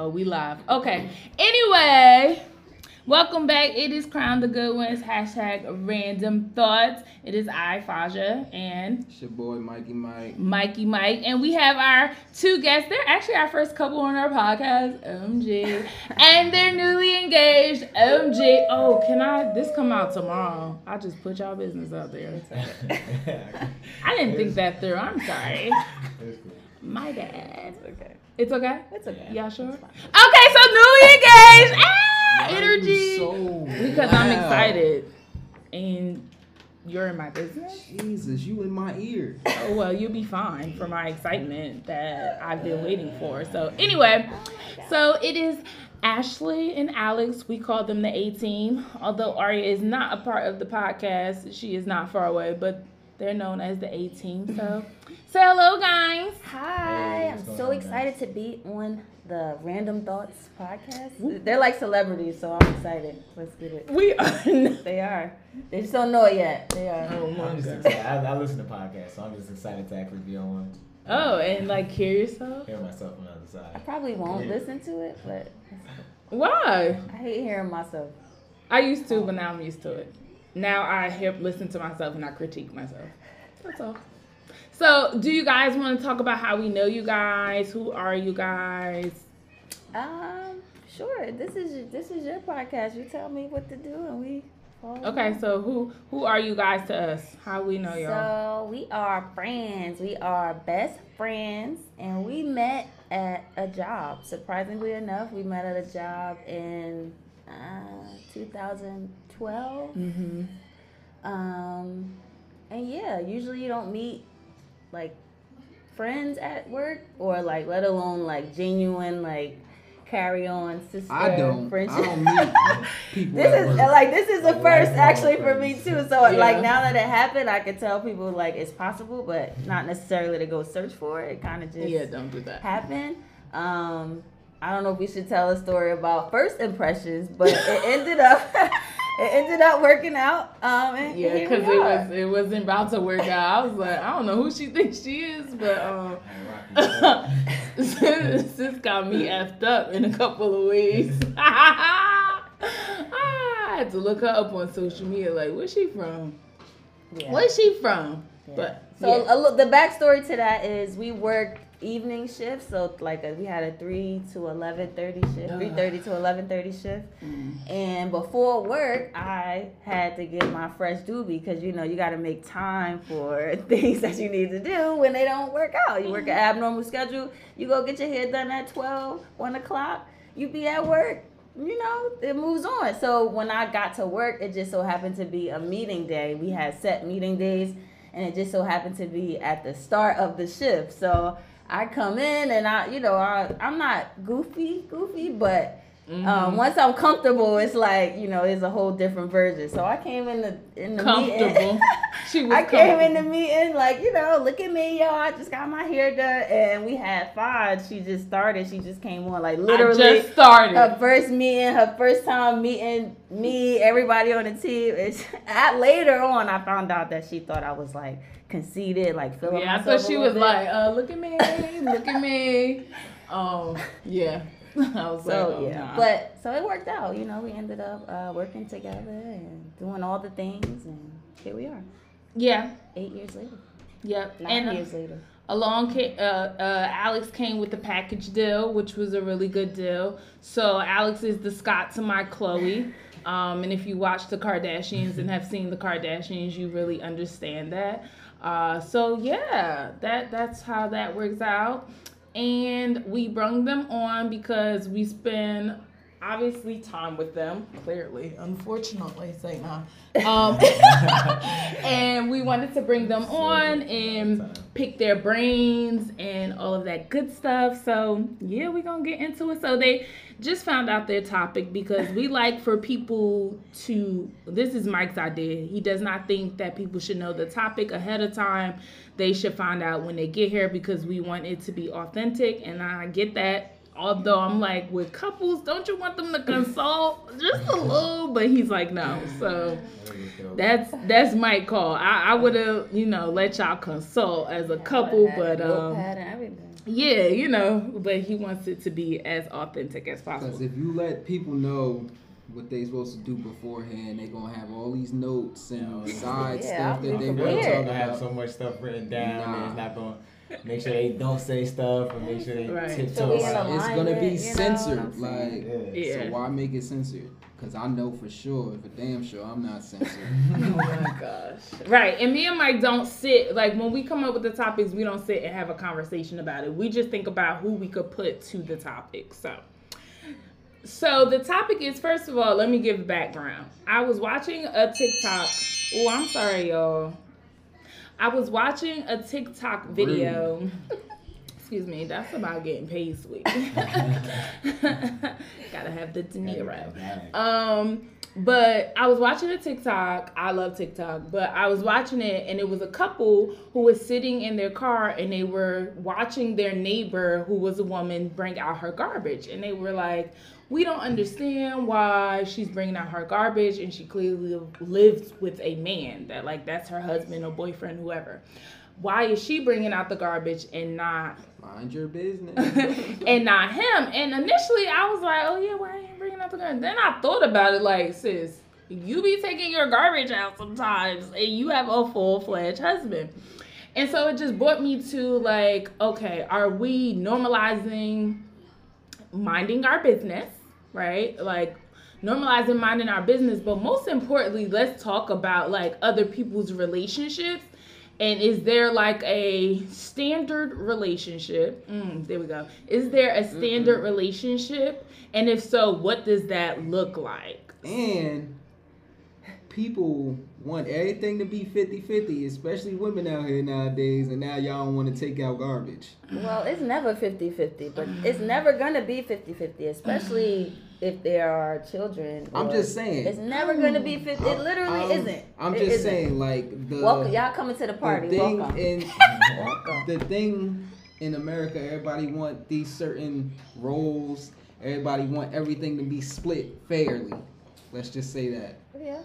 Oh, we live. Okay. Anyway, welcome back. It is Crown the Good Ones. Hashtag random thoughts. It is I, Faja, and It's your boy Mikey Mike. Mikey Mike. And we have our two guests. They're actually our first couple on our podcast, OMG. and they're newly engaged, OMG. Oh, can I? This come out tomorrow. I just put y'all business out there. I didn't think that through. I'm sorry. My bad. okay. It's okay? It's okay. Y'all sure? Okay, so newly engaged. Ah, energy. so because I'm excited, and you're in my business. Jesus, you in my ear. Oh well, you'll be fine for my excitement that I've been waiting for. So anyway, so it is Ashley and Alex. We call them the A team. Although Aria is not a part of the podcast, she is not far away, but they're known as the A team. So say hello, guys. Hi, Hey, I'm so on, excited to be on the Random Thoughts podcast. They're like celebrities, so I'm excited. Let's get it. We are. Not- They are. They just don't know it yet. They are. oh my I'm just god. excited. I, I listen to podcasts, so I'm just excited to actually be on one. Oh, and like hear yourself. Hear myself on the other side. I probably won't Yeah. listen to it, but Why? I hate hearing myself. I used to, but now I'm used to it. Now I hear, listen to myself and I critique myself. That's all. So, do you guys want to talk about how we know you guys? Who are you guys? Um, sure. This is this is your podcast. You tell me what to do, and we. Okay, so who who are you guys to us? How we know y'all? So we are friends. We are best friends, and we met at a job. Surprisingly enough, we met at a job in uh, 2012. Mm-hmm. Um, and yeah, usually you don't meet like friends at work, or like let alone like genuine like carry on sister I don't. friendship. I don't meet people. This at is work. like this is the Like first actually for me too. So Yeah. like now that it happened, I can tell people like it's possible, but not necessarily to go search for it. It kind of just Yeah, don't do that. happened. Um, I don't know if we should tell a story about first impressions, but it ended up it ended up working out. Um, Yeah, because it was it wasn't about to work out. I was like, I don't know who she thinks she is, but um, sis sis got me effed up in a couple of ways. I had to look her up on social media. Like, where's she from? Yeah. Where's she from? Yeah. But So yeah. a the backstory to that is we worked evening shift. So like a, we had a three to eleven thirty shift, three thirty to eleven thirty shift. Mm. And before work, I had to get my fresh doobie because you know you got to make time for things that you need to do when they don't work out. You work an abnormal schedule. You go get your hair done at 12, 1 o'clock. You be at work. You know, it moves on. So when I got to work, it just so happened to be a meeting day. We had set meeting days, and it just so happened to be at the start of the shift. So I come in and I, you know, I, I'm not goofy, goofy, but Mm-hmm. um, once I'm comfortable, it's like you know, it's a whole different version. So I came in the in the comfortable. meeting. She was I came in the meeting like you know, look at me, yo. I just got my hair done, and we had five. She just started. She just came on like literally I just started. her first meeting, her first time meeting me, everybody on the team. It's, at later on, I found out that she thought I was like conceited, like feeling yeah, I thought she was bit. like, uh, look at me, look at me. Um, yeah. I was like, So oh, yeah, nah. but so it worked out. You know, we ended up uh, working together and doing all the things, and here we are, yeah, eight years later, yep. nine and uh, years later. along came, uh, uh, Alex came with the package deal, which was a really good deal. So Alex is the Scott to my Chloe. Um, and if you watch the Kardashians and have seen the Kardashians, you really understand that. Uh, so yeah, that that's how that works out. And we brung them on because we spend obviously time with them. Clearly, unfortunately, say not. Um, and we wanted to bring them on and pick their brains and all of that good stuff. So yeah, we're gonna get into it. So they just found out their topic because we like for people to this is Mike's idea. He does not think that people should know the topic ahead of time. They should find out when they get here because we want it to be authentic and I get that. Although I'm like with couples, don't you want them to consult just a little? But he's like no. So that's that's my call. I, I would have, you know, let y'all consult as a couple, but um Notepad and everything. Yeah, you know, but he wants it to be as authentic as possible. Because possible. if you let people know what they're supposed to do beforehand, they're gonna have all these notes and Yeah. side Yeah, stuff that they prepared. want to talk gonna have about. so much stuff written down. Nah. And it's not gonna make sure they don't say stuff and make sure they Right. tiptoe So we in around. It's gonna alignment, be you know censored. I'm like, Yeah. Yeah. so why make it censored? Because I know for sure, for damn sure, I'm not censored. Oh my gosh. Right. And me and Mike don't sit like when we come up with the topics, we don't sit and have a conversation about it. We just think about who we could put to the topic. So so the topic is first of all, let me give background. I was watching a TikTok. Oh, I'm sorry, y'all. I was watching a TikTok video. Excuse me, that's about getting paid, sweet. Gotta have the dinero. Um, but I was watching a TikTok. I love TikTok, but I was watching it and it was a couple who was sitting in their car and they were watching their neighbor, who was a woman, bring out her garbage. And they were like, We don't understand why she's bringing out her garbage and she clearly lives with a man that, like, that's her husband or boyfriend, whoever. Why is she bringing out the garbage and not Mind your business. and not him. And initially, I was like, "Oh yeah, why ain't you bringing out the garbage?" Then I thought about it, like, sis, you be taking your garbage out sometimes, and you have a full fledged husband. And so it just brought me to like, okay, are we normalizing minding our business, right? Like normalizing minding our business, but most importantly, let's talk about like other people's relationships. And is there like a standard relationship? Mm, there we go. Is there a standard relationship? And if so, what does that look like? and people want everything to be 50-50, especially women out here nowadays, and now y'all don't want to take out garbage. Well, it's never 50 50, but it's never going to be 50 50, especially if there are children. I'm just saying. It's never going to be 50. It literally I'm- isn't. I'm It just isn't. saying, like the Welcome. Y'all coming to the party. the thing Welcome. in Welcome. the thing in America, everybody want these certain roles. Everybody want everything to be split fairly. Let's just say that. Yeah.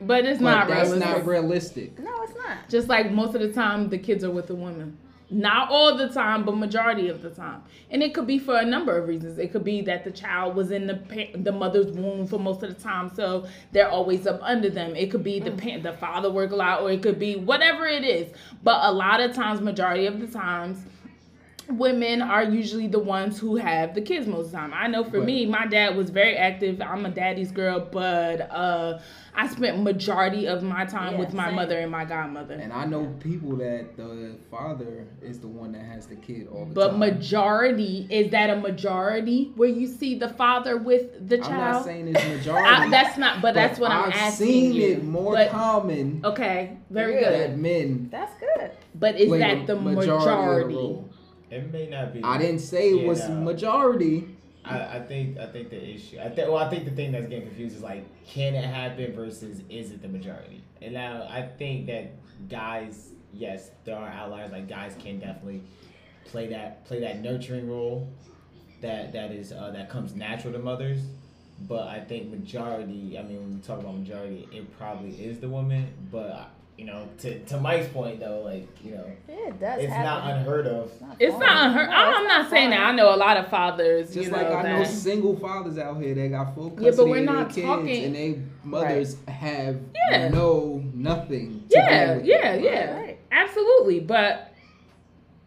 But it's But not that's realistic. not realistic. No, it's not. Just like most of the time, the kids are with the woman. Not all the time, but majority of the time. And it could be for a number of reasons. It could be that the child was in the pa- the mother's womb for most of the time, so they're always up under them. It could be the mm. pa- the father work a lot, or it could be whatever it is. But a lot of times, majority of the times, women are usually the ones who have the kids most of the time. I know for But- me, my dad was very active. I'm a daddy's girl, but uh, I spent majority of my time Yeah, with my same. mother and my godmother. And I know people that the father is the one that has the kid all the But time. But majority is that a majority where you see the father with the child? I'm not saying it's majority. I- that's not, but that's what I'm asking. I've seen you. it more But- common Okay, very Yeah. that good. men That's good. But is play that the of majority? It may not be. I didn't say it was no. majority. I, I think I think the issue. I think well, I think the thing that's getting confused is like, can it happen versus is it the majority? And now I think that guys, yes, there are outliers. Like guys can definitely play that play that nurturing role, that that is uh, that comes natural to mothers. But I think majority. I mean, when we talk about majority, it probably is the woman. But you know, to to Mike's point though, like you know, it does it's happen. not unheard of. It's fun. not unheard. No, I'm it's not saying that. I know a lot of fathers. Just you like know, I know that- single fathers out here that got full custody Yeah, but we're of their not kids and they mothers have Yeah. no nothing. To Yeah, do yeah, it. yeah, Right. absolutely. But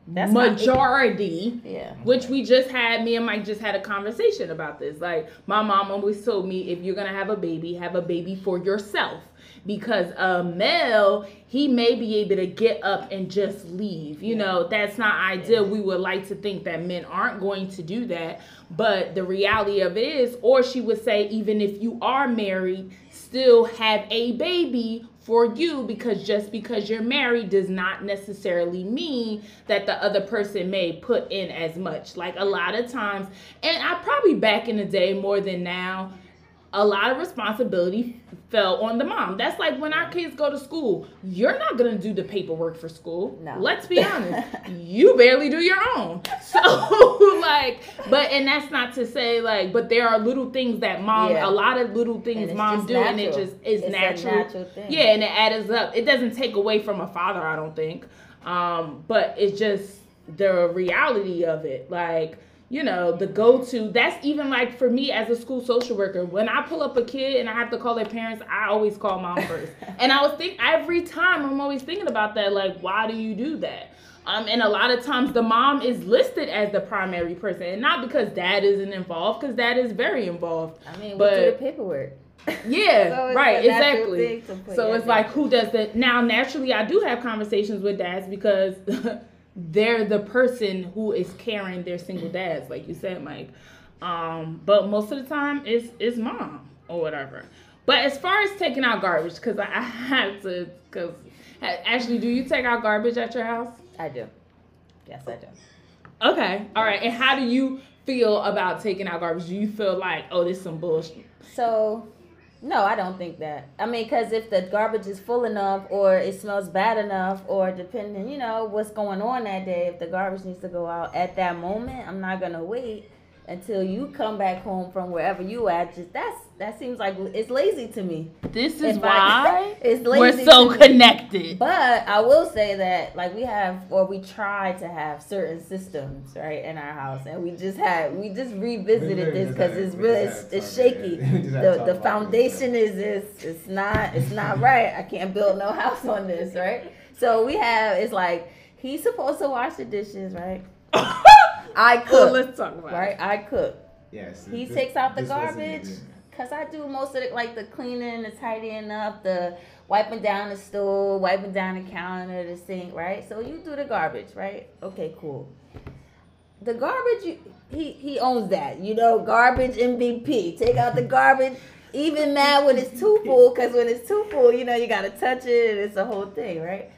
That's majority. Yeah. Which we just had, me and Mike just had a conversation about this. Like, my mom always told me if you're gonna have a baby, have a baby for yourself. Because a male, he may be able to get up and just leave. You know, that's not ideal. We would like to think that men aren't going to do that. But the reality of it is, or she would say, even if you are married, still have a baby for you because just because you're married does not necessarily mean that the other person may put in as much. Like a lot of times, and I probably back in the day more than now, a lot of responsibility fell on the mom. That's like when our kids go to school, you're not gonna do the paperwork for school. No. Let's be honest. you barely do your own. So like, but and that's not to say like, but there are little things that mom, Yeah. a lot of little things mom do, and it just is It's natural. natural. Yeah, and it adds up. It doesn't take away from a father, I don't think. Um, but it's just the reality of it. Like, you know, the go to. That's even like for me as a school social worker. When I pull up a kid and I have to call their parents, I always call mom first. and I was think every time I'm always thinking about that. Like, why do you do that? Um, and a lot of times the mom is listed as the primary person, and not because dad isn't involved, because dad is very involved. I mean, But- we do the paperwork. Yeah, So right, exactly. thing to put So it's like who does that? Now, naturally, I do have conversations with dads because they're the person who is carrying their single dads, like you said, Mike. Um, but most of the time, it's it's mom or whatever. But as far as taking out garbage, because I, I have to, because actually, do you take out garbage at your house? I do. Yes, I do. Okay, all right. And how do you feel about taking out garbage? Do you feel like, oh, this is some bullshit? So, no, I don't think that. I mean, because if the garbage is full enough, or it smells bad enough, or depending, you know, what's going on that day, if the garbage needs to go out at that moment, I'm not gonna wait until you come back home from wherever you at. Just that's that seems like it's lazy to me. This is If I- why it's we're so to me. connected. But I will say that, like, we have, or we try to have certain systems, right, in our house, and we just had, we just revisited literally this because it's really, it's, it's shaky. it. We just had to The the foundation is is it's not it's not right. I can't build no house on this, right? So we have, it's like he's supposed to wash the dishes, right? I Well, cook, let's talk about right? I cook. Yes. He this- takes out the garbage. Cause I do most of it, like the cleaning, the tidying up, the wiping down the stool, wiping down the counter, the sink, right? So you do the garbage, right? Okay, cool. The garbage, you, he he owns that, you know. Garbage MVP. Take out the garbage. Even mad when it's too full, cause when it's too full, you know you gotta touch it. It's a whole thing, right?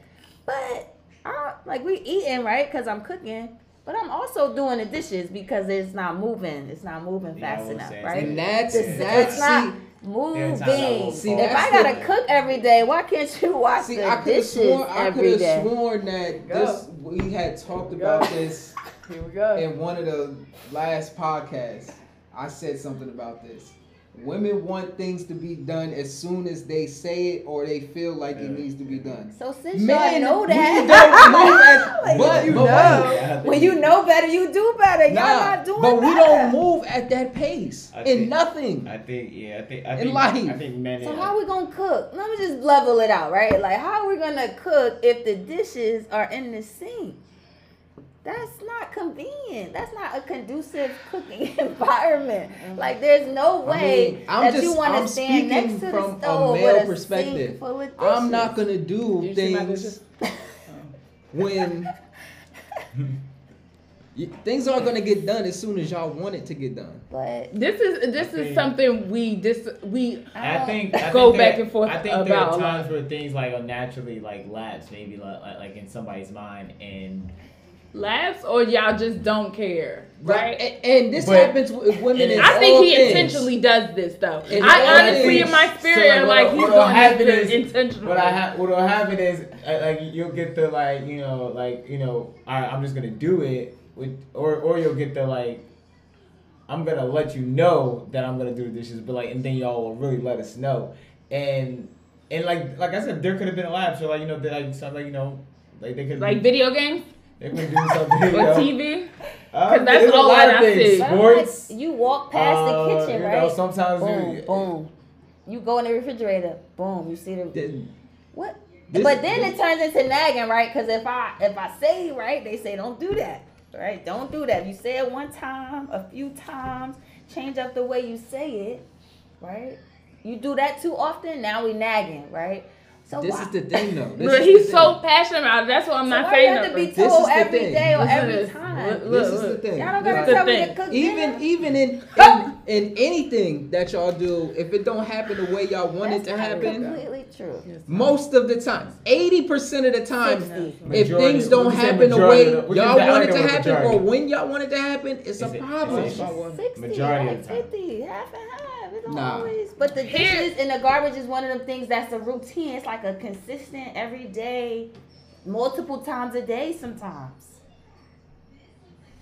But I like we eating right, cause I'm cooking. But I'm also doing the dishes because it's not moving. It's not moving Yeah, fast enough, say right? And that's It's, that's it's not see, moving. I See, if I gotta the- cook every day, why can't you wash See, the I could have dishes sworn, I could have sworn that this we had talked about Go. this Here we go. in one of the last podcasts. I said something about this. Women want things to be done as soon as they say it or they feel like it needs to be done. So since Men, y'all know we that, don't move at- Like, but- you but know, when you know better, you do better. Y'all Nah, not doing but we better. don't move at that pace I in think- nothing. I think yeah, I think I In think life. I think men. So how we gonna cook? Let me just level it out, right? Like how are we gonna cook if the dishes are in the sink? That's not convenient. That's not a conducive cooking environment. Like there's no I way mean, I'm that just- you want to stand next speaking to from the a stove male with a perspective. sink full of dishes. I'm not gonna do You things when things aren't gonna get done as soon as y'all want it to get done. But This is this I is something we dis we I think I Go think back there- and forth I think there are times where things like are naturally like lapse, maybe like, like like in somebody's mind, and laughs or y'all just don't care, right? And, and this But- happens with women in I all think he things. intentionally does this though. In I honestly, things. in my So, spirit, like, what- like he's what'll doing happen is- intentionally. what I ha- what'll happen is uh, like you'll get the like you know like you know all right, I'm just gonna do it with or or you'll get the like. I'm gonna let you know that I'm gonna do the dishes, but like, and then y'all will really let us know, and and like like I said, there could have been a lapse, or like you know, that like something like you know, like they could like video games they could do something, you or. TV. Uh, 'Cause that's there's a all lot of I things. see. I'm like, Sports. you walk past uh, the kitchen, you right? know, sometimes boom, you, boom. You go in the refrigerator, boom. You see the Then what? This- but then this- it turns into nagging, right? Because if I if I say right, they say don't do that, right? Don't do that. You say it one time, a few times, change up the way you say it, right? You do that too often, now we nagging, right? So this why? is the thing, though. This But he's so thing. passionate about it. That's why I'm So not why you saying have to be nothing. This told is the every thing. day or Listen every this. time? Look, This is the thing. Y'all don't gotta tell me thing. to cook even dinner. even in, in in anything that y'all do, if it don't happen the way y'all want it to not happen, Completely true. most of the time, eighty percent of the time, 60. if Majority- things don't would you say happen the majority way the- would you y'all want it to word happen or when y'all want it to happen, it's a Is it- problem. is it- 60, Majority like of the time. 50, half and half. It don't Nah. always. But the Here- dishes and the garbage is one of them things that's a routine. It's like a consistent, everyday, multiple times a day sometimes.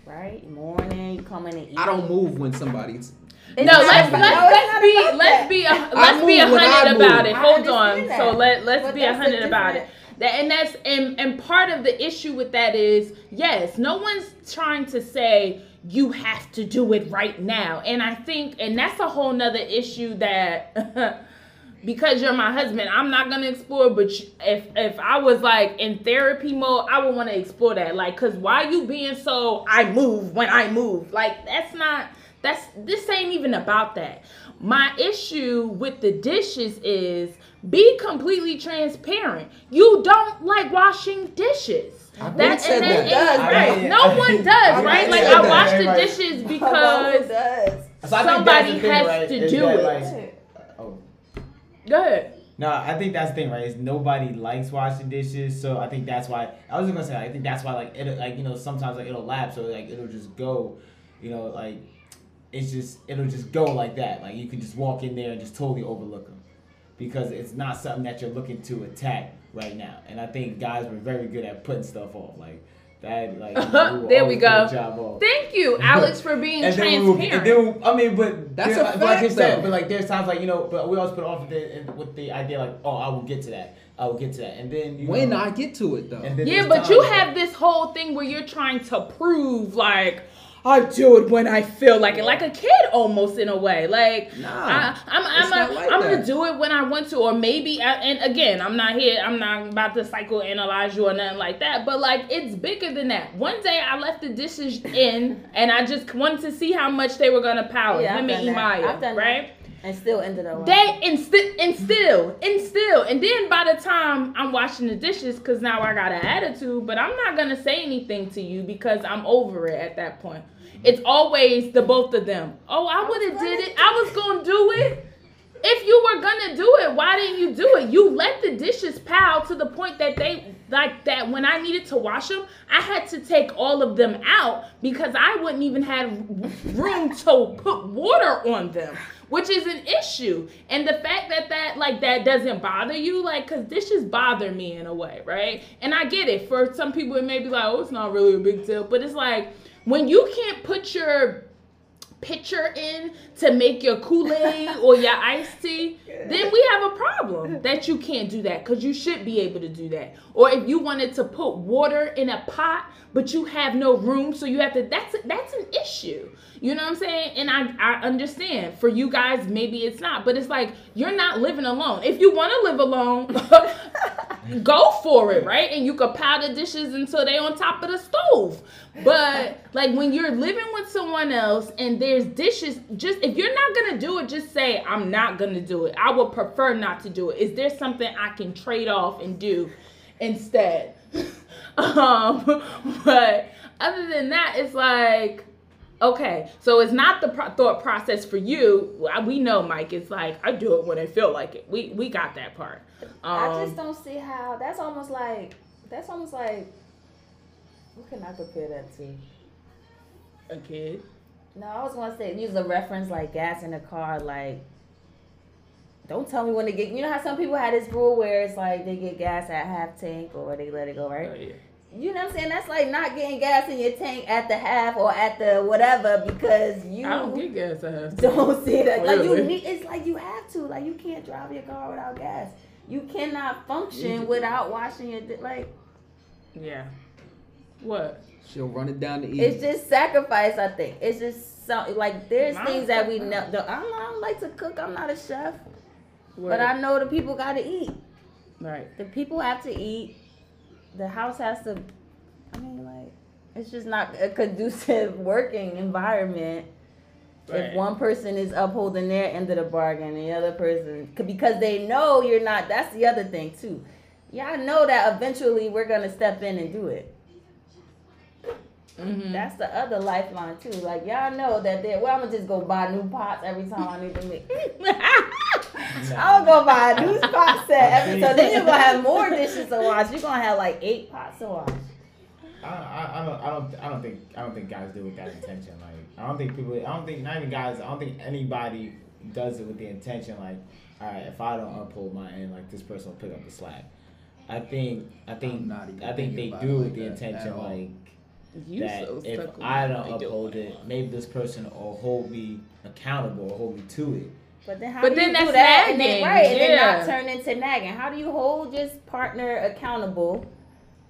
Right? Morning, you come in and eat. I don't move when somebody's. It's No, let's about- let's no, let's be let's be a let's be a move when I hundred about it. Hold on. understand So let let's But be a hundred about it. That and that's and and part of the issue with that is yes, no one's trying to say you have to do it right now. And I think and that's a whole nother issue that because you're my husband, I'm not gonna explore. But if if I was like in therapy mode, I would want to explore that. Like, cause why you being so I move when I move? Like that's not that's this ain't even about that. My issue with the dishes is be completely transparent. You don't like washing dishes. I've That, and that, that. and- I right. mean- no one does, I've right? Like said I that. wash the Right. dishes because? So Somebody thing, has right, to do that, it. like- oh. good. No, I think that's the thing, right? Is nobody likes washing dishes, so I think that's why I was just gonna say I think that's why like it like you know sometimes like it'll lapse, so like it'll just go, you know, like it's just it'll just go like that. Like you can just walk in there and just totally overlook them because it's not something that you're looking to attack right now. And I think guys were very good at putting stuff off, like that. Like you know, will There we go. Job off. Thank you, Alex, for being And then, we will, transparent. and then I mean, but That's there- a but like you fact, said, but like there's times like you know, but we always put off with the, with the idea like, oh, I will get to that, I will get to that, and then you When know, I get to it though. Yeah, but you times, have this whole thing where you're trying to prove like I do it when I feel like it, like a kid almost in a way. Like Nah, I, I'm I'm, like I'm gonna do it when I want to, or maybe. I, and again, I'm not here. I'm not about to psychoanalyze you or nothing like that. But like, it's bigger than that. One day I left the dishes in, and I just wanted to see how much they were gonna power Yeah, I've him and. Imaya, I've done that. right? And still ended up. They instill, instill, instill, and then by the time I'm washing the dishes, because now I got an attitude, but I'm not gonna say anything to you because I'm over it at that point. It's always the both of them. Oh, I would have did it. I was gonna do it. If you were gonna do it, why didn't you do it? You let the dishes pile to the point that they like that when I needed to wash them, I had to take all of them out because I wouldn't even have room to put water on them, which is an issue. And the fact that that like that doesn't bother you, like, cause dishes bother me in a way, right? And I get it. For some people, it may be like, oh, it's not really a big deal, but it's like when you can't put your pitcher in to make your Kool-Aid or your iced tea, then we have a problem that you can't do that because you should be able to do that. Or if you wanted to put water in a pot, but you have no room, so you have to that's that's an issue. You know what I'm saying? And I, I understand. For you guys, maybe it's not, but it's like you're not living alone. If you want to live alone, go for it, right? And you could pile the dishes until they on top of the stove. But like when you're living with someone else and there's dishes, just if you're not gonna do it, just say I'm not gonna do it. I would prefer not to do it. Is there something I can trade off and do instead? um, but other than that, it's like. Okay, so it's not the pro- thought process for you. We know, Mike. It's like I do it when I feel like it. We we got that part. Um, I just don't see how. That's almost like. That's almost like. What can I compare that to? a kid. No, I was gonna say use a reference like gas in a car. Like, don't tell me when to get. You know how some people have this rule where it's like they get gas at half tank or they let it go right. Oh, yeah. You know what I'm saying? That's like not getting gas in your tank at the half or at the whatever because you I don't get gas. at have to. don't see that. Like you need. It's like you have to. Like you can't drive your car without gas. You cannot function do. without washing your like. Yeah. What? She'll run it down the east. It's just sacrifice. I think it's just so like there's Mine- things that we know. I'm I don't like to cook. I'm not a chef, but I know the people got to eat. right. The people have to eat. The house has to. I mean, like it's just not a conducive working environment. Right. If one person is upholding their end of the bargain, and the other person, because they know you're not. That's the other thing too. Y'all know that eventually we're gonna step in and do it. Mhm. That's the other lifeline too. Like y'all know that they well, I'm gonna just go buy new pots every time I need to make. I'll go buy a new pot set every so then you're gonna have more dishes to wash. You're gonna have like eight pots to wash. I, I, I don't I don't I don't think I don't think guys do it with that intention. Like I don't think people I don't think not even guys I don't think anybody does it with the intention like all right if I don't uphold my end like this person will pick up the slack. I think I think I'm not I think they do it it like with the intention at all. like You that so if I don't what do. uphold it, maybe this person will hold me accountable or hold me to it. But then how But do then you that's do that and then nagging, right and then not turn into nagging? How do you hold your partner accountable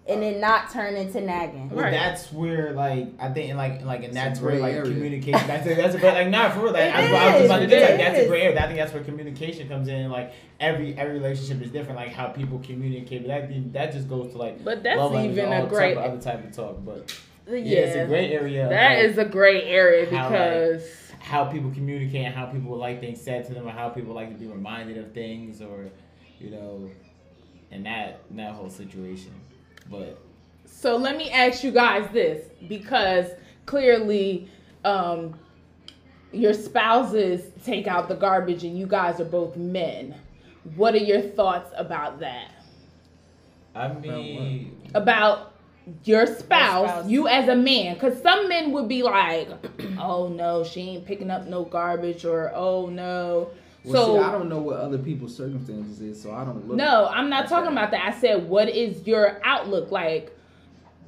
and then not turn into nagging? Well, Right. that's where like I think and like like and that's where like area. communication. That's a, that's a great like not for real. Like, It I, was- I was just about to say like that's a is. great area. I think that's where communication comes in. Like every every relationship is different. Like how people communicate. But that that just goes to like But that's love even a great. type other type of talk. But Yeah, yeah, it's a great area. of, That like, is a great area how, like, because how people communicate and how people like things said to them or how people like to be reminded of things or you know and that that whole situation but So let me ask you guys this because clearly um, your spouses take out the garbage and you guys are both men. What are your thoughts about that? i mean About your spouse, spouse. you as a man, because some men would be like, "Oh no, she ain't picking up no garbage," or "Oh no." Well, so see, I don't know what other people's circumstances is, so I don't look. No, I'm not talking about that. I said, what is your outlook like?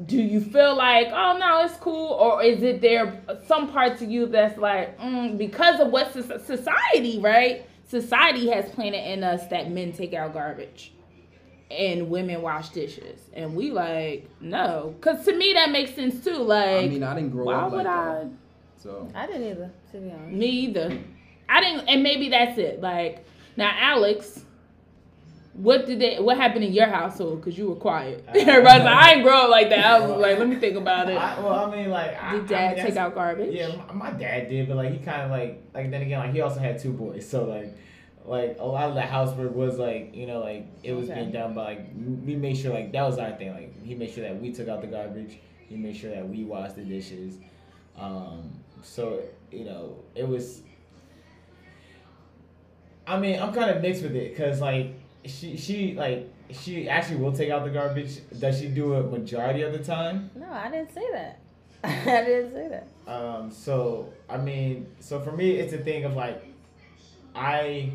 Do you feel like, oh no, it's cool, or is it there some parts of you that's like, mm, because of what society, right? Society has planted in us that men take out garbage and women wash dishes, and we like no, because to me that makes sense too. Like, I mean, I didn't grow why up would like I? that, so I didn't either, to be honest. Me either. I didn't, and maybe that's it. Like now, Alex, what did they? What happened in your household? Because you were quiet. Everybody's like, I ain't grow up like that. I was like, let me think about it. I, well i mean like I, Did I dad mean, take out garbage? yeah my, my dad did but like he kind of like like then again like he also had two boys so like like a lot of the housework was like you know like it was Okay. being done by like we made sure like that was our thing like he made sure that we took out the garbage he made sure that we washed the dishes um so you know it was i mean i'm kind of mixed with it because like she she like she actually will take out the garbage does she do it majority of the time No, I didn't say that. I didn't say that. um, so I mean, so for me, it's a thing of like, I,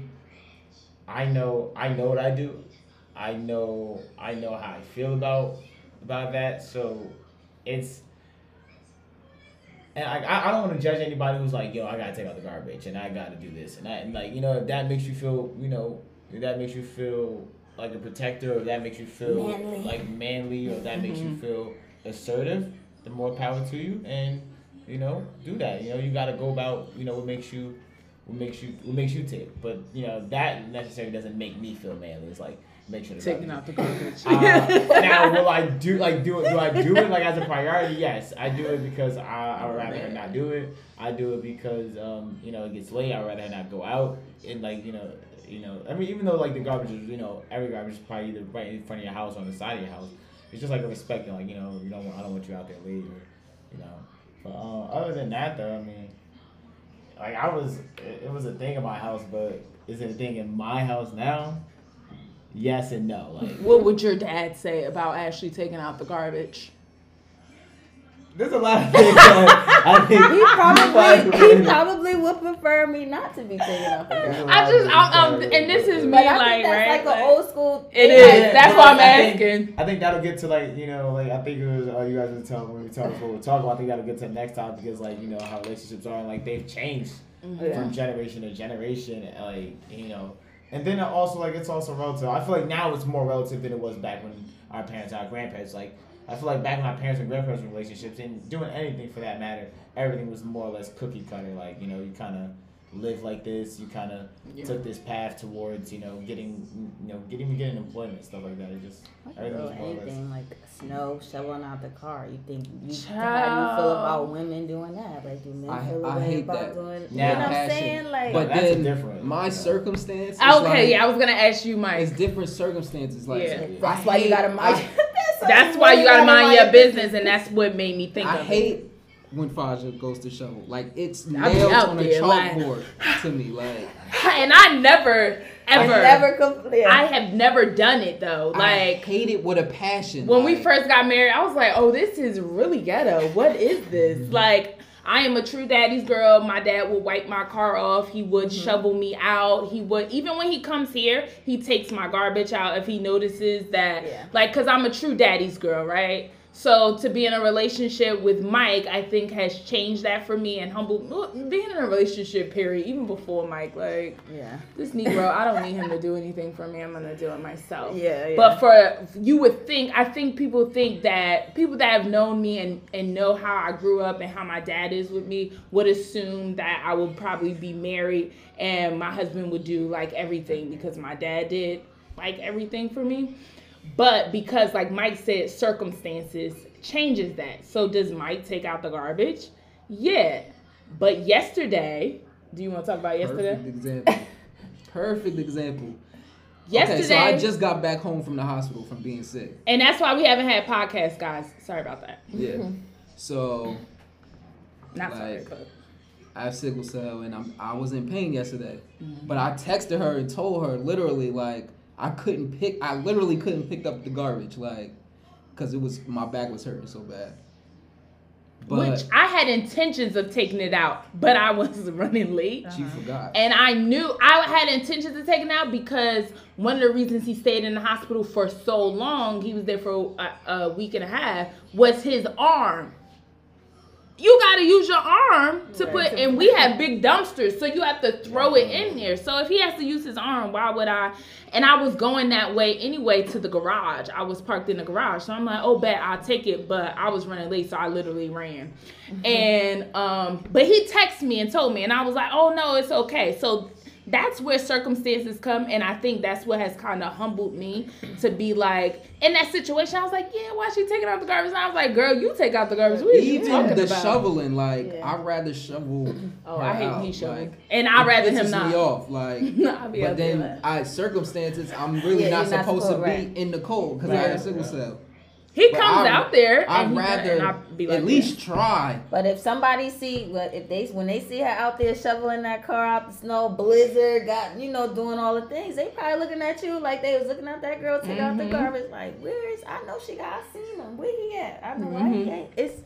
I know, I know what I do, I know, I know how I feel about about that. So, it's, and I, I don't want to judge anybody who's like, yo, I gotta take out the garbage and I gotta do this and I and like, you know, if that makes you feel, you know, if that makes you feel like a protector, or if that makes you feel Manly. like manly, or that makes you mm-hmm. feel assertive, the more power to you and you know do that you know you got to go about you know what makes you what makes you what makes you tick. But you know that necessarily doesn't make me feel manly it's like make sure Taking out the garbage. uh, now will I do like do it do I do it like as a priority? Yes I do it because I I would rather not do it. I do it because um you know it gets late. I'd rather not go out. And like you know you know I mean even though like the garbage is you know every garbage is probably either right in front of your house or on the side of your house it's just like a respect like you know you don't want, I don't want you out there late or you know. But uh, other than that though I mean like I was it, was a thing in my house but is it a thing in my house now yes and no like what would your dad say about Ashley taking out the garbage? There's a lot of things that I think He probably he probably would prefer me not to be taking out the garbage. I just, I'm, I'm, and this is me, But I like, think that's right? like an old school. It thing. is. Like, That's no, why I'm I think- asking. I think that'll get to like you know like I think it was uh, you guys were telling when we talked what we're talking about. I think that'll get to the next topic because like you know how relationships are and like they've changed from generation to generation. and, Like you know, and then also like it's also relative. I feel like now it's more relative than it was back when our parents, our grandparents. Like I feel like back in my parents and grandparents relationships and doing anything for that matter, everything was more or less cookie cutter. Like you know you kind of live like this. You kind of Yeah. took this path towards you know getting you know getting getting employment stuff like that. It just I can everything go was more or less. anything like snow shoveling out the car. You think you how do you feel about women doing that? Like do men I- feel I hate about that. doing? Yeah. You know what I'm Passion. saying? Like But that's then different, my yeah. circumstance. Okay, like, yeah, I was gonna ask you, Mike. It's different circumstances. Like Yeah. that's why you gotta mind. I- That's why you gotta mind your business, and that's what made me think I of hate it. when Faja goes to show. Like it's I be nails out on a there, like- chalkboard to me. Like And I never, ever, never complain. I have never done it though. I Like hate it with a passion. when we first got married, I was like, "Oh, this is really ghetto. What is this?" Mm-hmm. Like, I am a true daddy's girl. My dad would wipe my car off. He would Mm-hmm. shovel me out. He would even when he comes here, he takes my garbage out if he notices that. Yeah. Like, cause I'm a true daddy's girl, right? So to be in a relationship with Mike, I think has changed that for me and humbled being in a relationship period, even before Mike, like Yeah. this Negro, I don't need him to do anything for me. I'm gonna do it myself. Yeah, yeah. But for you would think, I think people think that people that have known me and and know how I grew up and how my dad is with me would assume that I would probably be married and my husband would do like everything because my dad did like everything for me. But because like Mike said, circumstances changes that. So does Mike take out the garbage? Yeah. But yesterday, do you want to talk about yesterday? Perfect example. Perfect example. Yesterday, Okay, so I just got back home from the hospital from being sick. and that's why we haven't had podcasts, guys. Sorry about that. Yeah. Mm-hmm. So Not sorry, Like- but I have sickle cell and I'm I was in pain yesterday. Mm-hmm. But I texted her and told her literally like I couldn't pick I literally couldn't pick up the garbage like cuz it was my back was hurting so bad. But which I had intentions of taking it out, but I was running late. she uh-huh. forgot. And I knew I had intentions of taking it out because one of the reasons he stayed in the hospital for so long, he was there for a, a week and a half, was his arm. You got to use your arm to Right. put, and we have big dumpsters, so you have to throw it in there. So if he has to use his arm, why would I? And I was going that way anyway to the garage. I was parked in the garage, so I'm like, oh, bet I'll take it. But I was running late, so I literally ran. And um, but he texted me and told me, and I was like, oh no, it's okay. So that's where circumstances come, and I think that's what has kind of humbled me to be like in that situation. I was like, yeah, why is she taking out the garbage? And I was like, girl, you take out the garbage. What are Even the about? shoveling, like Yeah. I'd rather shovel. Oh, I hate out, when he shoveling, like, and I'd rather pisses him me not. off, like. I'll be But then, I circumstances, I'm really Yeah, not you're not supposed supposed- to right. be in the cold because I Right, have sickle right. cell. He But comes I'd- out there, I'd and rather and I'd be like, at least try. But if somebody see, but if they when they see her out there shoveling that car out the snow, blizzard, got you know doing all the things, they probably looking at you like they was looking at that girl take out the Mhm. garbage. Like, where is? I know she got. I seen him. Where he at? I know why Mhm. he ain't. It's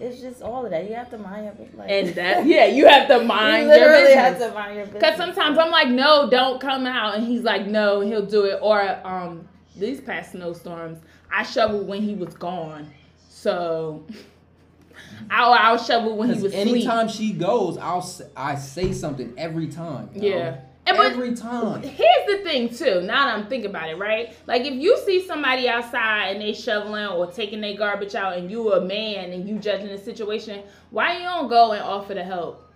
it's just all of that. You have to mind your business. Like, and that, yeah, you have to mind you your literally have to mind your business. Because sometimes I'm like, no, don't come out. And he's like, no, he'll do it. Or um, these past snowstorms, I shoveled when he was gone. So I'll, I'll shovel when he was anytime she goes, I'll I say something every time. asleep. Yeah. And but every time. here's the thing too. Now that I'm thinking about it, right? Like if you see somebody outside and they shoveling or taking their garbage out, and you a man and you judging the situation, why you don't go and offer to help?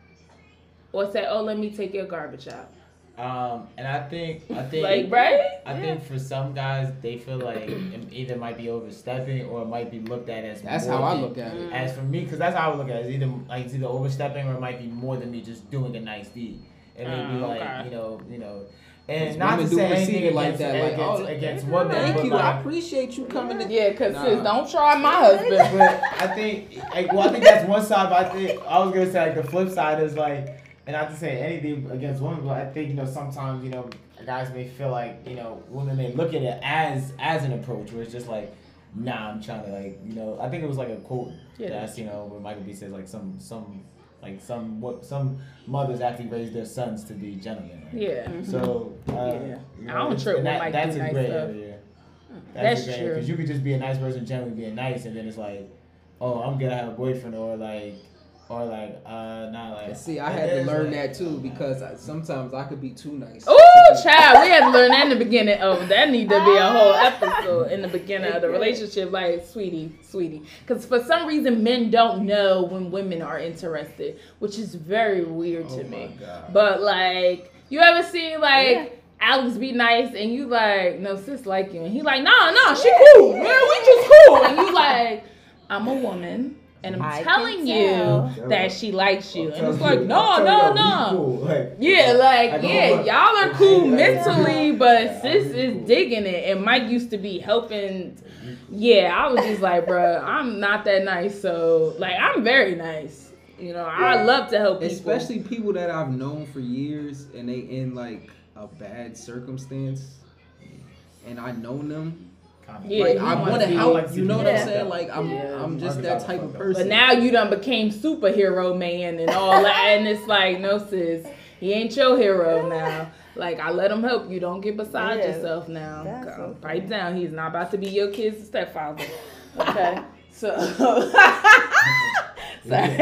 Or say, oh, let me take your garbage out. Um, and I think I think Like, right? I think for some guys they feel like it either might be overstepping or it might be looked at as That's more how I look at it. As for me, because that's how I look at it. It's either like it's either overstepping or it might be more than me just doing a nice deed, and maybe Oh, like okay. you know, you know, and not to women do say receive anything it like that, like, against, oh, against women. Thank you. like, I appreciate you coming to Yeah, because Nah. sis, don't try my husband. but I think, like, well, I think that's one side. But I think I was gonna say like the flip side is like, and not to say anything against women, but I think you know sometimes you know guys may feel like you know women may look at it as as an approach where it's just like, nah, I'm trying to like you know I think it was like a quote Yeah. that's you know where Michael B says like some some like some what some mothers actually raise their sons to be gentlemen. Right? Yeah. So uh, Yeah. you I know, don't trip and when that, Mike that's do a nice gray stuff. area. That's Because true. Because you could just be a nice person, generally being nice, and then it's like, oh, I'm gonna have a boyfriend, or like, or like, uh, not like. And see, I had to learn like- that too because I, sometimes I could be too nice. Oh, child, we had to learn that in the beginning. Oh, that need to be a whole episode in the beginning of the relationship. Like, sweetie, sweetie. Because for some reason, men don't know when women are interested, which is very weird Oh to my me. God. But, like, you ever see, like, Yeah. Alex be nice and you like, no, sis like you. And he like, nah, nah, she cool. Man, we just cool. And you like, I'm a woman. And I'm I can telling tell. you that she likes you. And I'm it's like, you- no, no, no. cool. Like, Yeah, like I yeah, what- y'all are cool Yeah, mentally, yeah. but Yeah, sis is cool. digging it. And Mike used to be helping. Yeah, I was just like, bruh, I'm not that nice. So like, I'm very nice. You know, I love to help people. Especially people that I've known for years and they in like a bad circumstance and I know them. Kinda. Yeah, like you I wanna want help. like you know what Yeah. I'm saying? Like I'm Yeah. I'm just that type of person. But now you done became superhero man and all that, and it's like, no sis, he ain't your hero now. Like I let him help you. Don't get beside Yeah. yourself now. That's Go, so Pipe down. He's not about to be your kid's stepfather. Okay. So, sorry.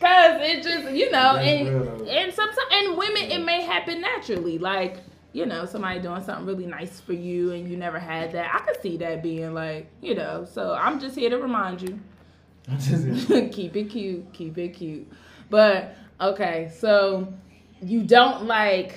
Cause it just you know, and and sometimes and women it may happen naturally. Like you know, somebody doing something really nice for you and you never had that. I could see that being like you know. So I'm just here to remind you. keep it cute. Keep it cute. But okay, so you don't like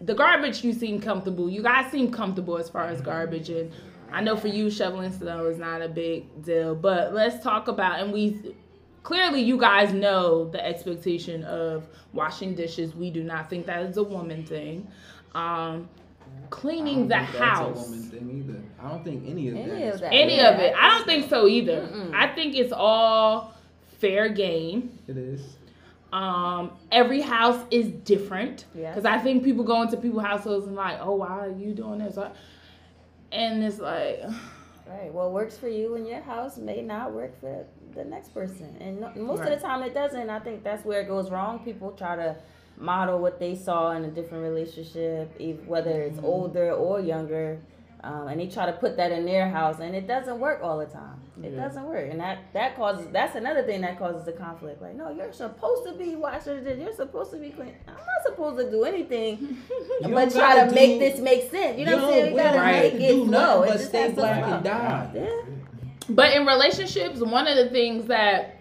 the garbage. You seem comfortable. You guys seem comfortable as far as garbage, and I know for you, shoveling snow is not a big deal. But let's talk about and we clearly you guys know the expectation of washing dishes. We do not think that is a woman thing. Um, cleaning the I don't think that's house. a woman thing either. I don't think any of Any that. of that. Any Yeah, of it. I I don't think so either. Mm-mm. I think it's all fair game. It is. Um, every house is different. Yeah. Because I think people go into people's households and like, oh, why are you doing this? And it's like, Right. What works for you in your house may not work for the next person, and most Right. of the time it doesn't. I think that's where it goes wrong. People try to model what they saw in a different relationship, ev- whether it's Mm-hmm. older or younger, um, and they try to put that in their house, and it doesn't work all the time. It Yeah. doesn't work, and that that causes that's another thing that causes the conflict. Like, no, you're supposed to be washing the. You're supposed to be clean. I'm not supposed to do anything, but try gotta to make this make sense. You know what I'm saying? We don't gotta Right. make it do flow. nothing It but stay black and die. Yeah. But in relationships, one of the things that,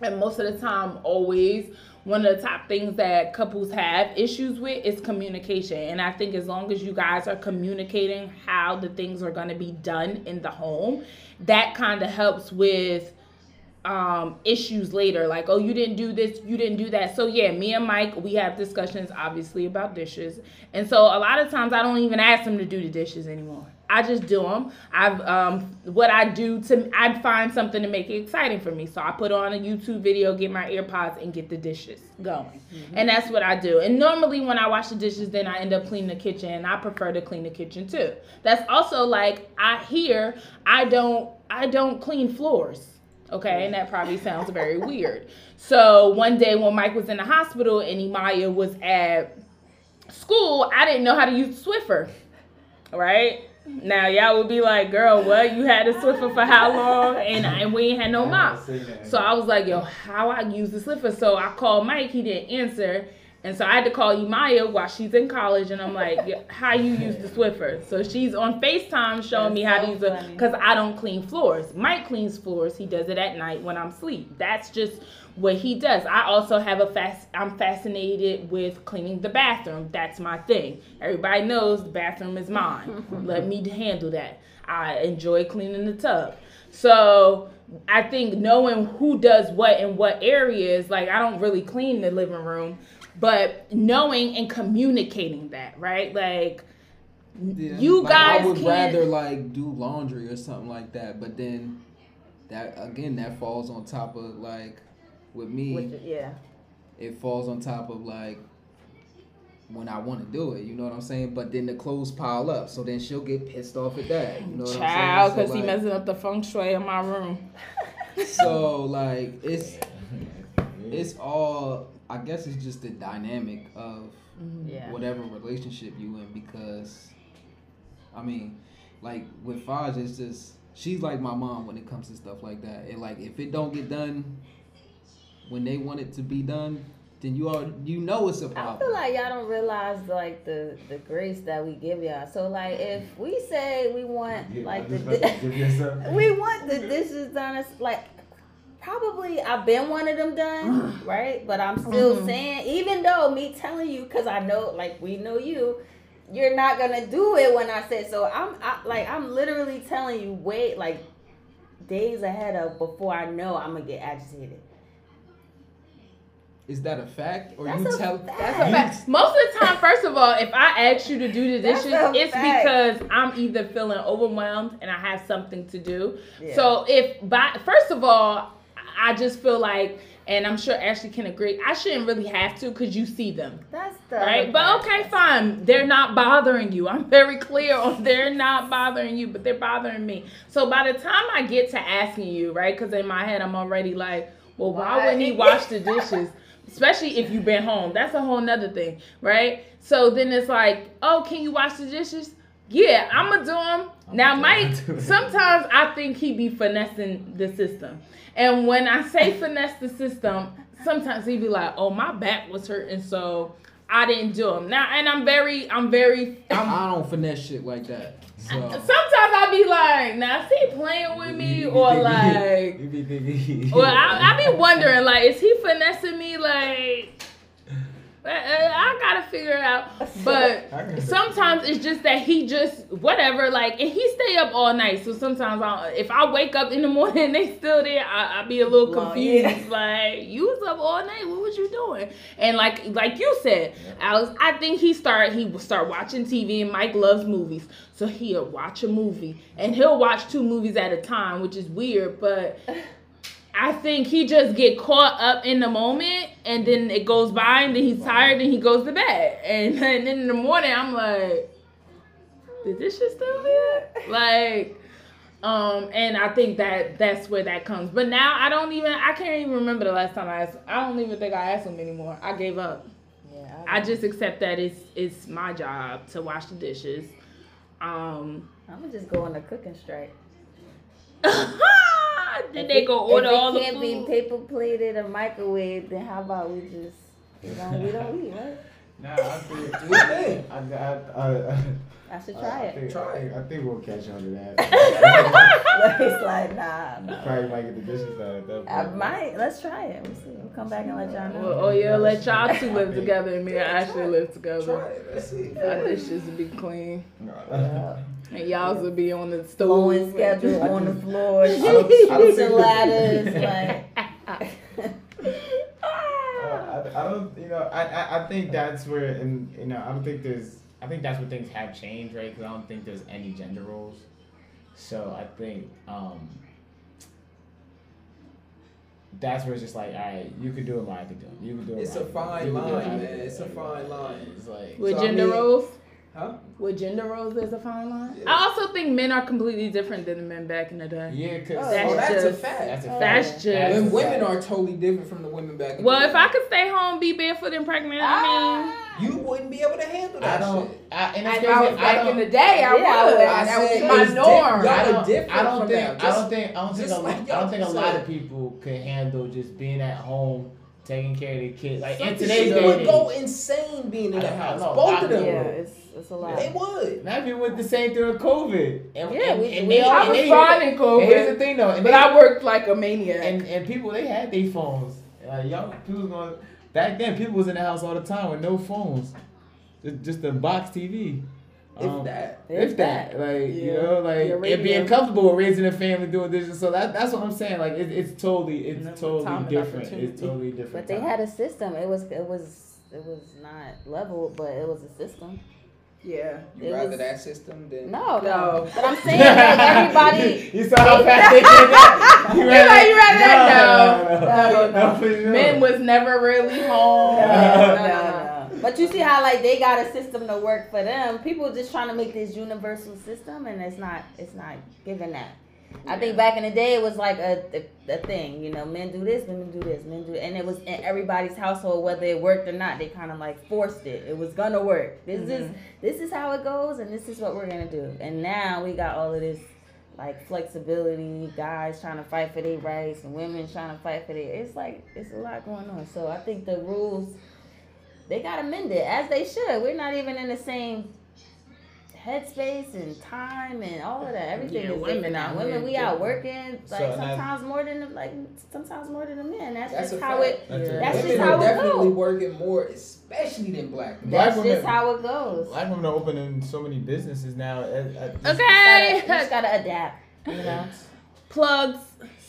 and most of the time, always, one of the top things that couples have issues with is communication. And I think as long as you guys are communicating how the things are going to be done in the home, that kind of helps with um issues later. Like oh you didn't do this you didn't do that. So yeah me and mike we have discussions obviously about dishes. And so a lot of times i don't even ask him to do the dishes anymore i just do them i've um what i do to i find something to make it exciting for me so i put on a youtube video get my earpods and get the dishes going and that's what i do and normally when i wash the dishes then i end up cleaning the kitchen and i prefer to clean the kitchen too that's also like i hear i don't i don't clean floors Okay, and that probably sounds very weird. So one day when Mike was in the hospital and Imaya was at school, I didn't know how to use the Swiffer. Right? Now y'all would be like, girl, what? You had a Swiffer for how long? And, and we ain't had no mop. So I was like, yo, how I use the Swiffer? So I called Mike, he didn't answer. And so I had to call Imaya while she's in college, and I'm like, how you use the Swiffer? So she's on FaceTime showing me how That's to use it because I don't clean floors. Mike cleans floors. He does it at night when I'm asleep. That's just what he does. I also have a fast. I'm fascinated with cleaning the bathroom. That's my thing. Everybody knows the bathroom is mine. Let me handle that. I enjoy cleaning the tub. So I think knowing who does what in what areas, like I don't really clean the living room, but knowing and communicating that, right? Like Yeah. You Like, guys I would can't- rather like do laundry or something like that, but then that again that falls on top of like with me, Which, yeah. it falls on top of like when I want to do it. You know what I'm saying? But then the clothes pile up, so then she'll get pissed off at that. You know what child, I'm because saying? he So, like, messing up the feng shui in my room. so like it's it's all I guess it's just the dynamic of mm-hmm. Yeah. whatever relationship you in because I mean, like with Faj it's just she's like my mom when it comes to stuff like that. And like if it don't get done when they want it to be done, then you are you know it's a problem. I feel like y'all don't realize like the the grace that we give y'all. So like if we say we want like the di- we want the dishes done, it's like probably I've been one of them done, right? But I'm still Mhm. saying, even though me telling you, cause I know like we know you, you're not gonna do it when I say so. I'm I, like I'm literally telling you, wait like days ahead of before I know I'm gonna get agitated. Is that a fact or That's you a tell fact. That's a fact. Most of the time, first of all, if I ask you to do the dishes, it's fact. because I'm either feeling overwhelmed and I have something to do. Yeah. So if by first of all, I just feel like, and I'm sure Ashley can agree, I shouldn't really have to because you see them. That's the Right, but okay, fine. They're not bothering you. I'm very clear on they're not bothering you, but they're bothering me. So by the time I get to asking you, right? Because in my head I'm already like, well, why, Why? wouldn't he wash the dishes? Especially if you've been home. That's a whole nother thing, right? So then it's like, oh, can you wash the dishes? Yeah, I'ma do him. I'm Now, Mike, sometimes I think he be finessing the system. And when I say finesse the system, sometimes he be like, "Oh, my back was hurting, so I didn't do him." Now, and I'm very, I'm very, I'm, I don't finesse shit like that. So sometimes I be like, "Now, is he playing with me or like?" You be thinking. Well, I, I be wondering, like, is he finessing me? Like, I, I gotta figure it out. But sometimes it's just that he just whatever, like, and he stay up all night. So sometimes I, if I wake up in the morning and they still there, I, I be a little Well, confused. yeah. Like, you was up all night. What was you doing? And like, like you said, Alex, I think he started. He would start watching TV, and Mike loves movies, so he'll watch a movie, and he'll watch two movies at a time, which is weird, but. I think he just get caught up in the moment and then it goes by and then he's tired and he goes to bed. And, then in the morning I'm like, this shit still here? Like, um, and I think that that's where that comes. But now I don't even I can't even remember the last time I asked I don't even think I asked him anymore. I gave up. Yeah, I just accept that it's it's my job to wash the dishes. Um I'm gonna just go on a cooking strike. then If they it- go order if it can't be paper plated or microwaved, then how about we just you know we don't eat, right? Nah, I think. do. I, I, I, I should I, try I it. think, Try I think, it. I think we'll catch on to that. it's like nah, nah. Probably might get the dishes done at that point. I might. Let's try it. We'll see. We'll come back and let y'all know. Well, oh yeah, let y'all two live together and me and Ashley live together. Try it. Let's see. Our dishes will be clean. Yeah. And y'all's will be on the Blowing stove. schedule on the floor, I don't- I don't sheets think and that- ladders, like. Uh, I, I don't, you know, I, I, I think that's where, and you know, I don't think there's, I think that's where things have changed, right? Because I don't think there's any gender roles. So I think um, that's where it's just like, all right, you could do it, I could do it. You could do it. It's a I could do it. fine You could do it, line, man. It's a fine line. It's like, With So, I gender mean- roles? Huh? With gender roles, there's a fine line. Yeah. I also think men are completely different than the men back in the day. yeah, because Oh, That's oh, that's a fact. that's a fact. That's just. That's When women are totally different from the women back in the day. well, the if day. I could stay home, be barefoot and pregnant, I mean, ah! you wouldn't be able to handle that. I that don't, shit. I, and mean, if I crazy, was back don't- in the day, I Yeah, would. I that was my norm. Y'all I don't, different I don't think. I don't think I don't think a, like I don't think a lot of people could handle just being at home, taking care of the kids. Like in Some today's people day would go insane being in the house. know. Both of them Yeah, would. it's it's a lot. They would. now people with the same thing with COVID. And, Yeah, and, we- and we they, all- I was fine in and here's the thing though, and but they, I worked like a maniac. and and people they had their phones. Like y'all, people was going back then. People was in the house all the time with no phones, just just a box TV. If Um, that. if that, like you know, like Your and being comfortable with raising a family doing this. So that that's what I'm saying. Like it, it's totally, it's totally different. It's totally different. But they time. had a system. It was it was it was not level, but it was a system. yeah. You rather was- that system than No, no. No. But I'm saying that everybody. you saw how fast they did that. You You like, you rather that? No, No, no, no. no, for sure. Men was never really home. No, No, no, no, no. no. But you see how like they got a system to work for them. People just trying to make this universal system, and it's not. It's not giving that. I think back in the day it was like a, a, a thing, you know, men do this, women do this, men do, and it was in everybody's household whether it worked or not. They kind of like forced it. It was gonna work. This is mm-hmm. this is how it goes, and this is what we're gonna do. And now we got all of this like flexibility, guys trying to fight for their rights, and women trying to fight for their. It's like it's a lot going on. So I think the rules they gotta mend it as they should. We're not even in the same headspace and time and all of that. Everything Yeah, is women different now. out Women, here we out working like So, sometimes more than the, like sometimes more than the men. That's, That's just how fact. it. That's, Yeah. That's women just are how it definitely go. working more, especially than black men. Black That's women- just how it goes. Black women are opening so many businesses now. At, at just- Okay. You just gotta adapt. You know. Plugs.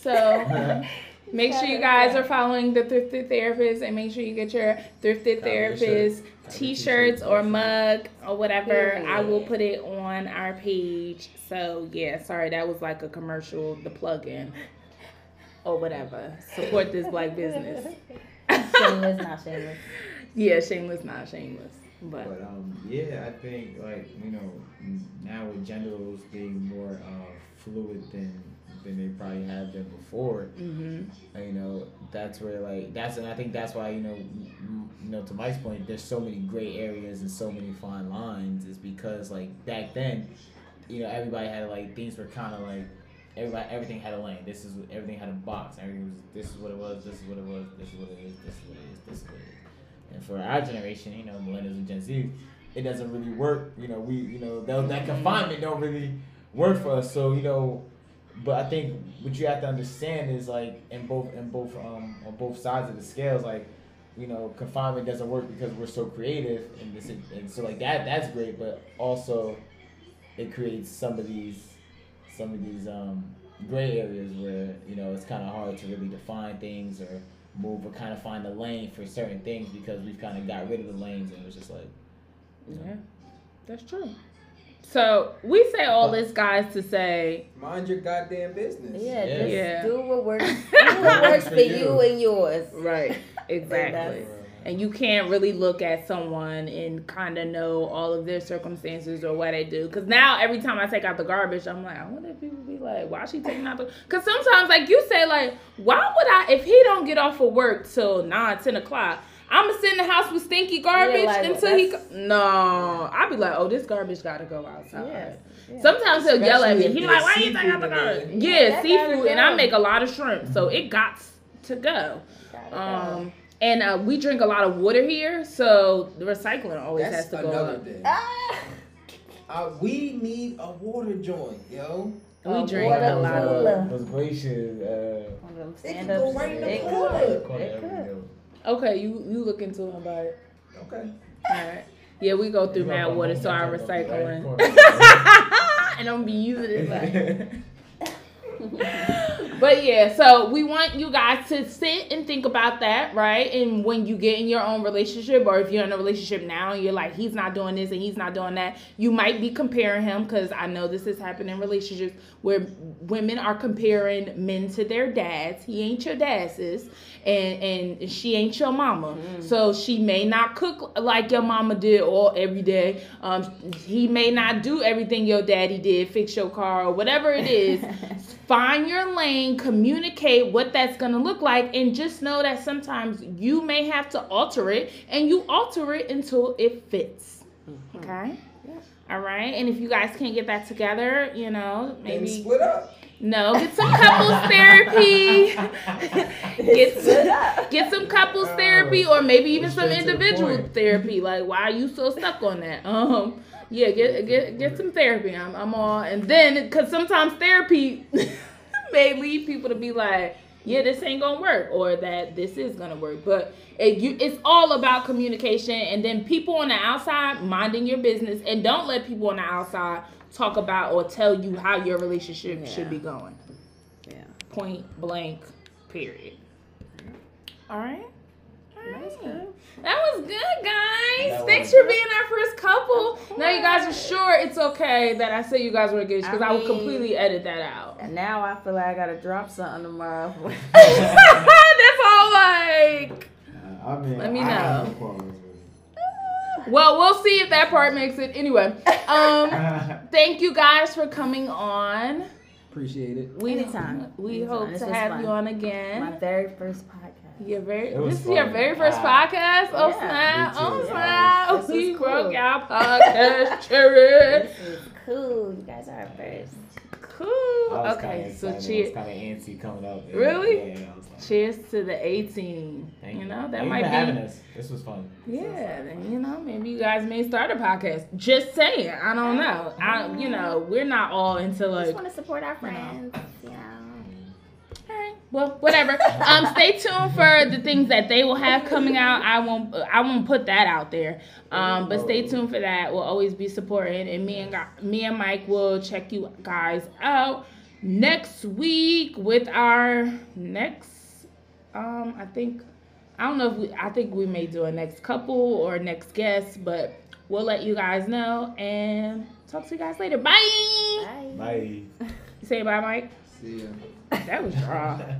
So make sure you guys are following the Thrifted Therapist and make sure you get your Thrifted Therapist t-shirts or mug or whatever. I will put it on our page. So yeah, sorry that was like a commercial, the plug-in or whatever. Support this black business. shameless, not shameless. yeah, shameless, not shameless. But But um, yeah, I think like you know now with gender roles being more uh, fluid than than they probably have been before. hmm uh, You know that's where like that's and I think that's why you know you know, to Mike's point, there's so many gray areas and so many fine lines. Is because like back then, you know, everybody had like things were kind of like everybody everything had a lane. This is everything had a box. Everything was this is what it was. This is what it was. This is what it is. This is what it is. This is what it is. And for our generation, you know, millennials and Gen Z, it doesn't really work. You know, we you know that, that confinement don't really work for us. So you know, but I think what you have to understand is like in both in both um on both sides of the scales, like you know, confinement doesn't work because we're so creative and this and so like that that's great, but also it creates some of these some of these um gray areas where you know it's kind of hard to really define things or move or kind of find a lane for certain things because we've kind of got rid of the lanes and it was just like Yeah, that's true. So we say all this, guys, to say Mind your goddamn business. Yeah, Yeah. just Yeah. do what works. Do what works for you and yours. right, exactly. that's- And you can't really look at someone and kind of know all of their circumstances or what they do. Because now every time I take out the garbage, I'm like, I wonder if people be like, why is she taking out the? Because sometimes, like you say, like, why would I? If he don't get off of work till nine, ten o'clock. I'm gonna sit in the house with stinky garbage like, until he. that's- No, I'd be like, oh, this garbage gotta go outside. Yes, yeah. Sometimes he'll yell at me. He's like, why there's you taking out the seafood in garbage? Yeah, that gotta seafood, and I make a lot of shrimp, so it got to go. Gotta go. Um, and uh, we drink a lot of water here, so the recycling always That's has to go another up. thing. Ah, Uh, we need a water joint, yo. We Oh, drink water a lot of cooler. water. those glaciers. Uh, One of them It stand could go ups. right in the It could. It could. Day. Okay, you you look into it about it. Okay. All right. Yeah, we go through You mad water, so our gonna be right in recycling. corner. and I'm gonna be using it like. But yeah, so we want you guys to sit and think about that, right? And when you get in your own relationship, or if you're in a relationship now and you're like, he's not doing this and he's not doing that, you might be comparing him because I know this has happened in relationships where women are comparing men to their dads. He ain't your dad's, sis, and and she ain't your mama. So she may not cook like your mama did all every day. Um, he may not do everything your daddy did, fix your car or whatever it is. Find your lane, communicate what that's gonna look like, and just know that sometimes you may have to alter it, and you alter it until it fits. Okay. All right. And if you guys can't get that together, you know, Maybe maybe split up. No, get some couples therapy. get some, get some couples therapy, or maybe even some Straight the individual therapy. Like, why are you so stuck on that? Um, yeah, get get get some therapy. I'm I'm all, and then because sometimes therapy may lead people to be like, yeah, this ain't gonna work, or that this is gonna work. But it, you, it's all about communication, and then people on the outside minding your business, and don't let people on the outside talk about or tell you how your relationship Yeah. should be going. Yeah. Point blank. Period. All right. All That's right. good. That was good, guys. That Thanks was for being our first couple. Now you guys are sure it's okay that I say you guys were engaged because I, I would completely edit that out. And now I feel like I gotta drop something tomorrow. That's all like. I mean, Let me I have know. No problems Well, we'll see if that part makes it. Anyway, um, thank you guys for coming on. Appreciate it. We Anytime. we Anytime. hope This to have fun. you on again. My again. very first podcast. Your very It was this is your very first Ah. podcast. Oh Yeah. snap! Me too. Oh snap! This was We cool. broke our podcast, cherry. This is cool. You guys are first. Cool. Okay, kinda so excited. I was cheers. kind of antsy coming up. Yeah, Really? Yeah, like, Cheers to the 18. Thank you know that Thank you might for be. having us. This was fun. Yeah, then you know maybe you guys may start a podcast. Just saying. I don't know. I you know we're not all into like. Just want to support our friends. You know. Alright, Well, whatever. um, stay tuned for the things that they will have coming out. I won't. I won't put that out there. Um, but stay tuned for that. We'll always be supporting, and me and me and Mike will check you guys out next week with our next. Um, I think. I don't know if we. I think we may do a next couple or next guest, but we'll let you guys know and talk to you guys later. Bye. Bye. Bye. Say bye, Mike. See ya. That was raw.